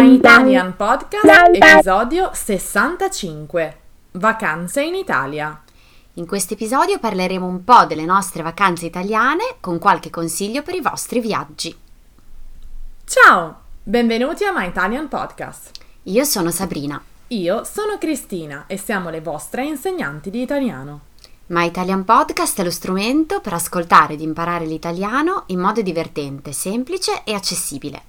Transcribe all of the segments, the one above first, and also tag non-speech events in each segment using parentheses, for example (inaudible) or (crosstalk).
My Italian Podcast, episodio 65. Vacanze in Italia. In questo episodio parleremo un po' delle nostre vacanze italiane con qualche consiglio per i vostri viaggi. Ciao, benvenuti a My Italian Podcast. Io sono Sabrina. Io sono Cristina e siamo le vostre insegnanti di italiano. My Italian Podcast è lo strumento per ascoltare ed imparare l'italiano in modo divertente, semplice e accessibile.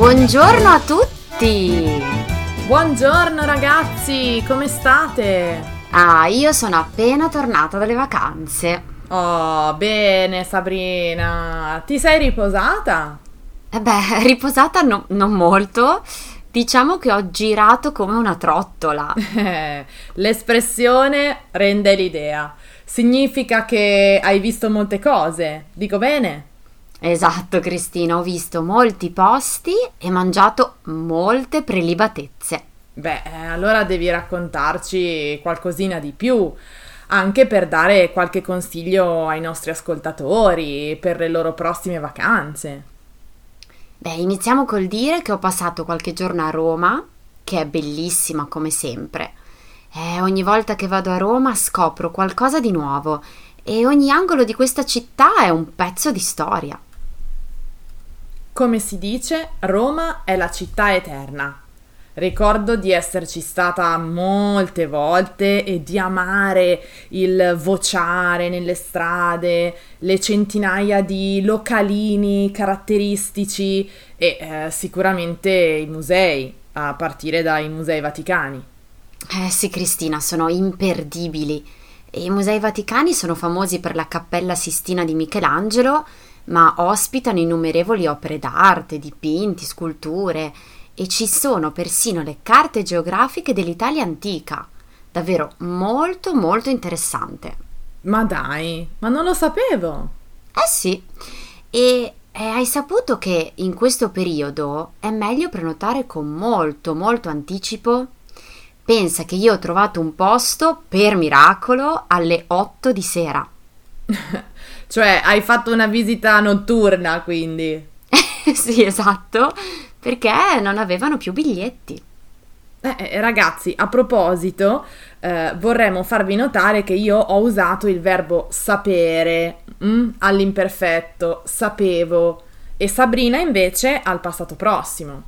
Buongiorno a tutti! Buongiorno ragazzi, come state? Ah, io sono appena tornata dalle vacanze. Oh, bene Sabrina. Ti sei riposata? Eh beh, (laughs) riposata no- non molto. Diciamo che ho girato come una trottola. (laughs) L'espressione rende l'idea. Significa che hai visto molte cose. Dico bene? Esatto, Cristina, ho visto molti posti e mangiato molte prelibatezze. Beh, eh, allora devi raccontarci qualcosina di più, anche per dare qualche consiglio ai nostri ascoltatori per le loro prossime vacanze. Beh, iniziamo col dire che ho passato qualche giorno a Roma, che è bellissima come sempre. E ogni volta che vado a Roma scopro qualcosa di nuovo e ogni angolo di questa città è un pezzo di storia. Come si dice, Roma è la città eterna. Ricordo di esserci stata molte volte e di amare il vociare nelle strade, le centinaia di localini caratteristici e eh, sicuramente i musei, a partire dai musei vaticani. Eh sì, Cristina, sono imperdibili. I Musei Vaticani sono famosi per la Cappella Sistina di Michelangelo, ma ospitano innumerevoli opere d'arte, dipinti, sculture e ci sono persino le carte geografiche dell'Italia antica. Davvero molto molto interessante. Ma dai, ma non lo sapevo! Eh sì, e eh, hai saputo che in questo periodo è meglio prenotare con molto molto anticipo? Pensa che io ho trovato un posto, per miracolo, alle 8 di sera. (laughs) Cioè, hai fatto una visita notturna, quindi. (laughs) sì, esatto, perché non avevano più biglietti. Eh, eh, ragazzi, a proposito, eh, vorremmo farvi notare che io ho usato il verbo sapere mm, all'imperfetto, sapevo, e Sabrina invece al passato prossimo.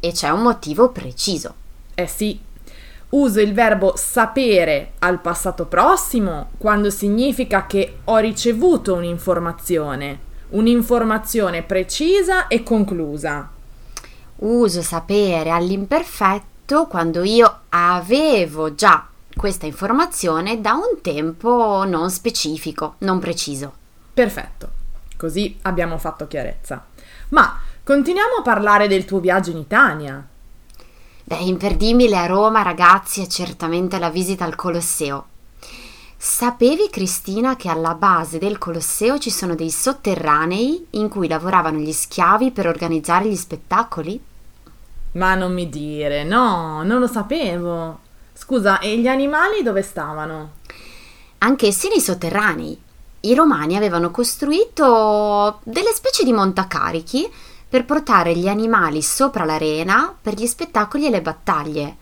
E c'è un motivo preciso. Eh sì, uso il verbo sapere al passato prossimo quando significa che ho ricevuto un'informazione, un'informazione precisa e conclusa. Uso sapere all'imperfetto quando io avevo già questa informazione da un tempo non specifico, non preciso. Perfetto, così abbiamo fatto chiarezza. Ma continuiamo a parlare del tuo viaggio in Italia. Beh, imperdibile a Roma, ragazzi, è certamente la visita al Colosseo. Sapevi, Cristina, che alla base del Colosseo ci sono dei sotterranei in cui lavoravano gli schiavi per organizzare gli spettacoli? Ma non mi dire, no, non lo sapevo. Scusa, e gli animali dove stavano? Anch'essi nei sotterranei. I romani avevano costruito delle specie di montacarichi per portare gli animali sopra l'arena per gli spettacoli e le battaglie.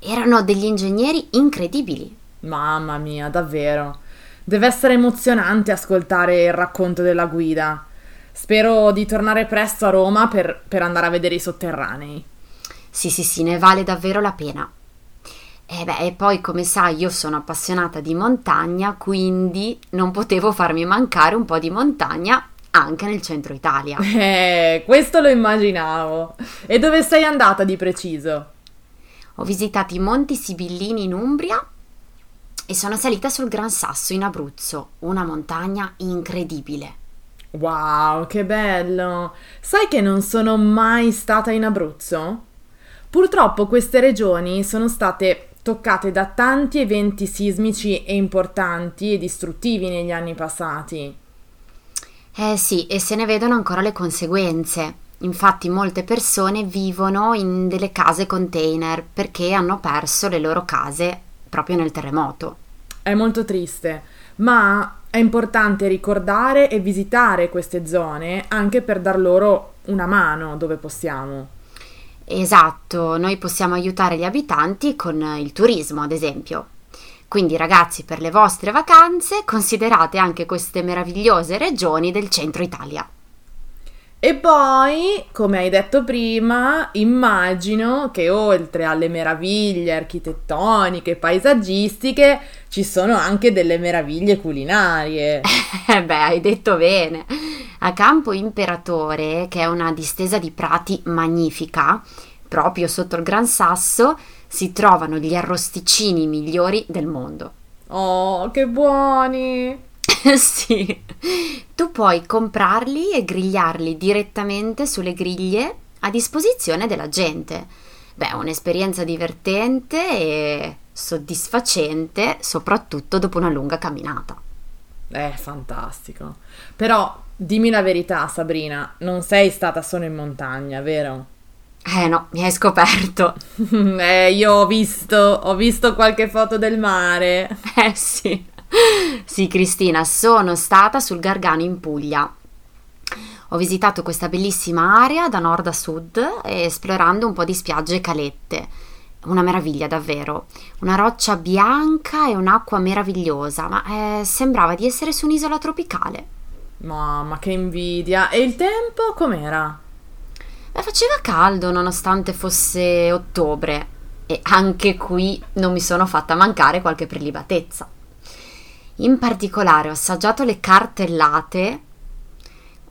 Erano degli ingegneri incredibili. Mamma mia, davvero. Deve essere emozionante ascoltare il racconto della guida. Spero di tornare presto a Roma per, per andare a vedere i sotterranei. Sì, sì, sì, ne vale davvero la pena. E beh, e poi come sai io sono appassionata di montagna, quindi non potevo farmi mancare un po' di montagna anche nel centro Italia. (laughs) Eh, questo lo immaginavo. E dove sei andata di preciso? Ho visitato i Monti Sibillini in Umbria e sono salita sul Gran Sasso in Abruzzo, una montagna incredibile. Wow, che bello! Sai che non sono mai stata in Abruzzo? Purtroppo queste regioni sono state toccate da tanti eventi sismici e importanti e distruttivi negli anni passati. Eh sì, e se ne vedono ancora le conseguenze. Infatti molte persone vivono in delle case container perché hanno perso le loro case proprio nel terremoto. È molto triste, ma è importante ricordare e visitare queste zone anche per dar loro una mano dove possiamo. Esatto, noi possiamo aiutare gli abitanti con il turismo, ad esempio. Quindi ragazzi, per le vostre vacanze considerate anche queste meravigliose regioni del centro Italia. E poi, come hai detto prima, immagino che oltre alle meraviglie architettoniche e paesaggistiche ci sono anche delle meraviglie culinarie. (laughs) Eh beh, hai detto bene. A Campo Imperatore, che è una distesa di prati magnifica, proprio sotto il Gran Sasso, si trovano gli arrosticini migliori del mondo. Oh, che buoni! (laughs) sì, tu puoi comprarli e grigliarli direttamente sulle griglie a disposizione della gente. Beh, un'esperienza divertente e soddisfacente, soprattutto dopo una lunga camminata. È fantastico. Però dimmi la verità, Sabrina, non sei stata solo in montagna, vero? Eh no, mi hai scoperto. (laughs) eh, io ho visto, ho visto qualche foto del mare. Eh sì. Sì, Cristina, sono stata sul Gargano in Puglia. Ho visitato questa bellissima area da nord a sud, esplorando un po' di spiagge e calette. Una meraviglia davvero. Una roccia bianca e un'acqua meravigliosa, ma eh, sembrava di essere su un'isola tropicale. Mamma, che invidia! E il tempo com'era? Beh, faceva caldo nonostante fosse ottobre e anche qui non mi sono fatta mancare qualche prelibatezza. In particolare ho assaggiato le cartellate,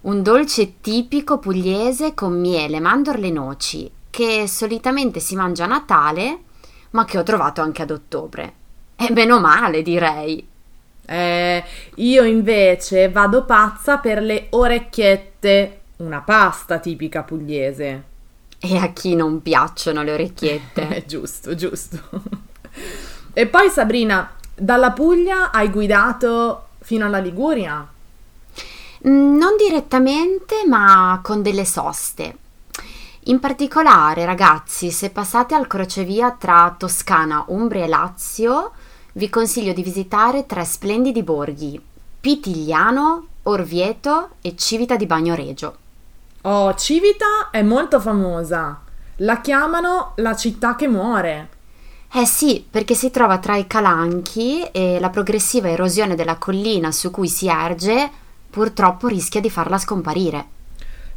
un dolce tipico pugliese con miele, mandorle e noci, che solitamente si mangia a Natale, ma che ho trovato anche ad ottobre. E meno male, direi. Eh, io invece vado pazza per le orecchiette, una pasta tipica pugliese. E a chi non piacciono le orecchiette? (laughs) giusto, giusto. e poi Sabrina, dalla Puglia hai guidato fino alla Liguria? Mm, non direttamente, ma con delle soste. In particolare, ragazzi, se passate al crocevia tra Toscana, Umbria e Lazio, vi consiglio di visitare tre splendidi borghi: Pitigliano, Orvieto e Civita di Bagnoregio. Oh, Civita è molto famosa. La chiamano la città che muore. Eh sì, perché si trova tra i calanchi e la progressiva erosione della collina su cui si erge purtroppo rischia di farla scomparire.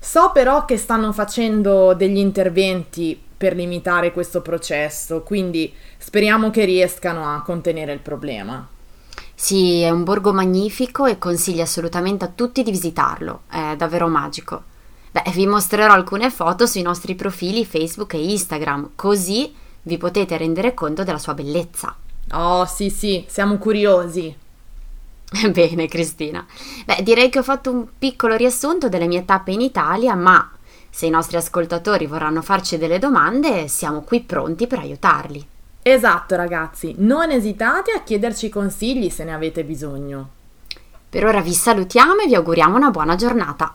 So però che stanno facendo degli interventi per limitare questo processo, quindi speriamo che riescano a contenere il problema. Sì, è un borgo magnifico e consiglio assolutamente a tutti di visitarlo, è davvero magico. Beh, vi mostrerò alcune foto sui nostri profili Facebook e Instagram, così vi potete rendere conto della sua bellezza. Oh, sì, sì, siamo curiosi. (laughs) Bene, Cristina. Beh, direi che ho fatto un piccolo riassunto delle mie tappe in Italia, ma se i nostri ascoltatori vorranno farci delle domande, siamo qui pronti per aiutarli. Esatto, ragazzi, non esitate a chiederci consigli se ne avete bisogno. Per ora vi salutiamo e vi auguriamo una buona giornata.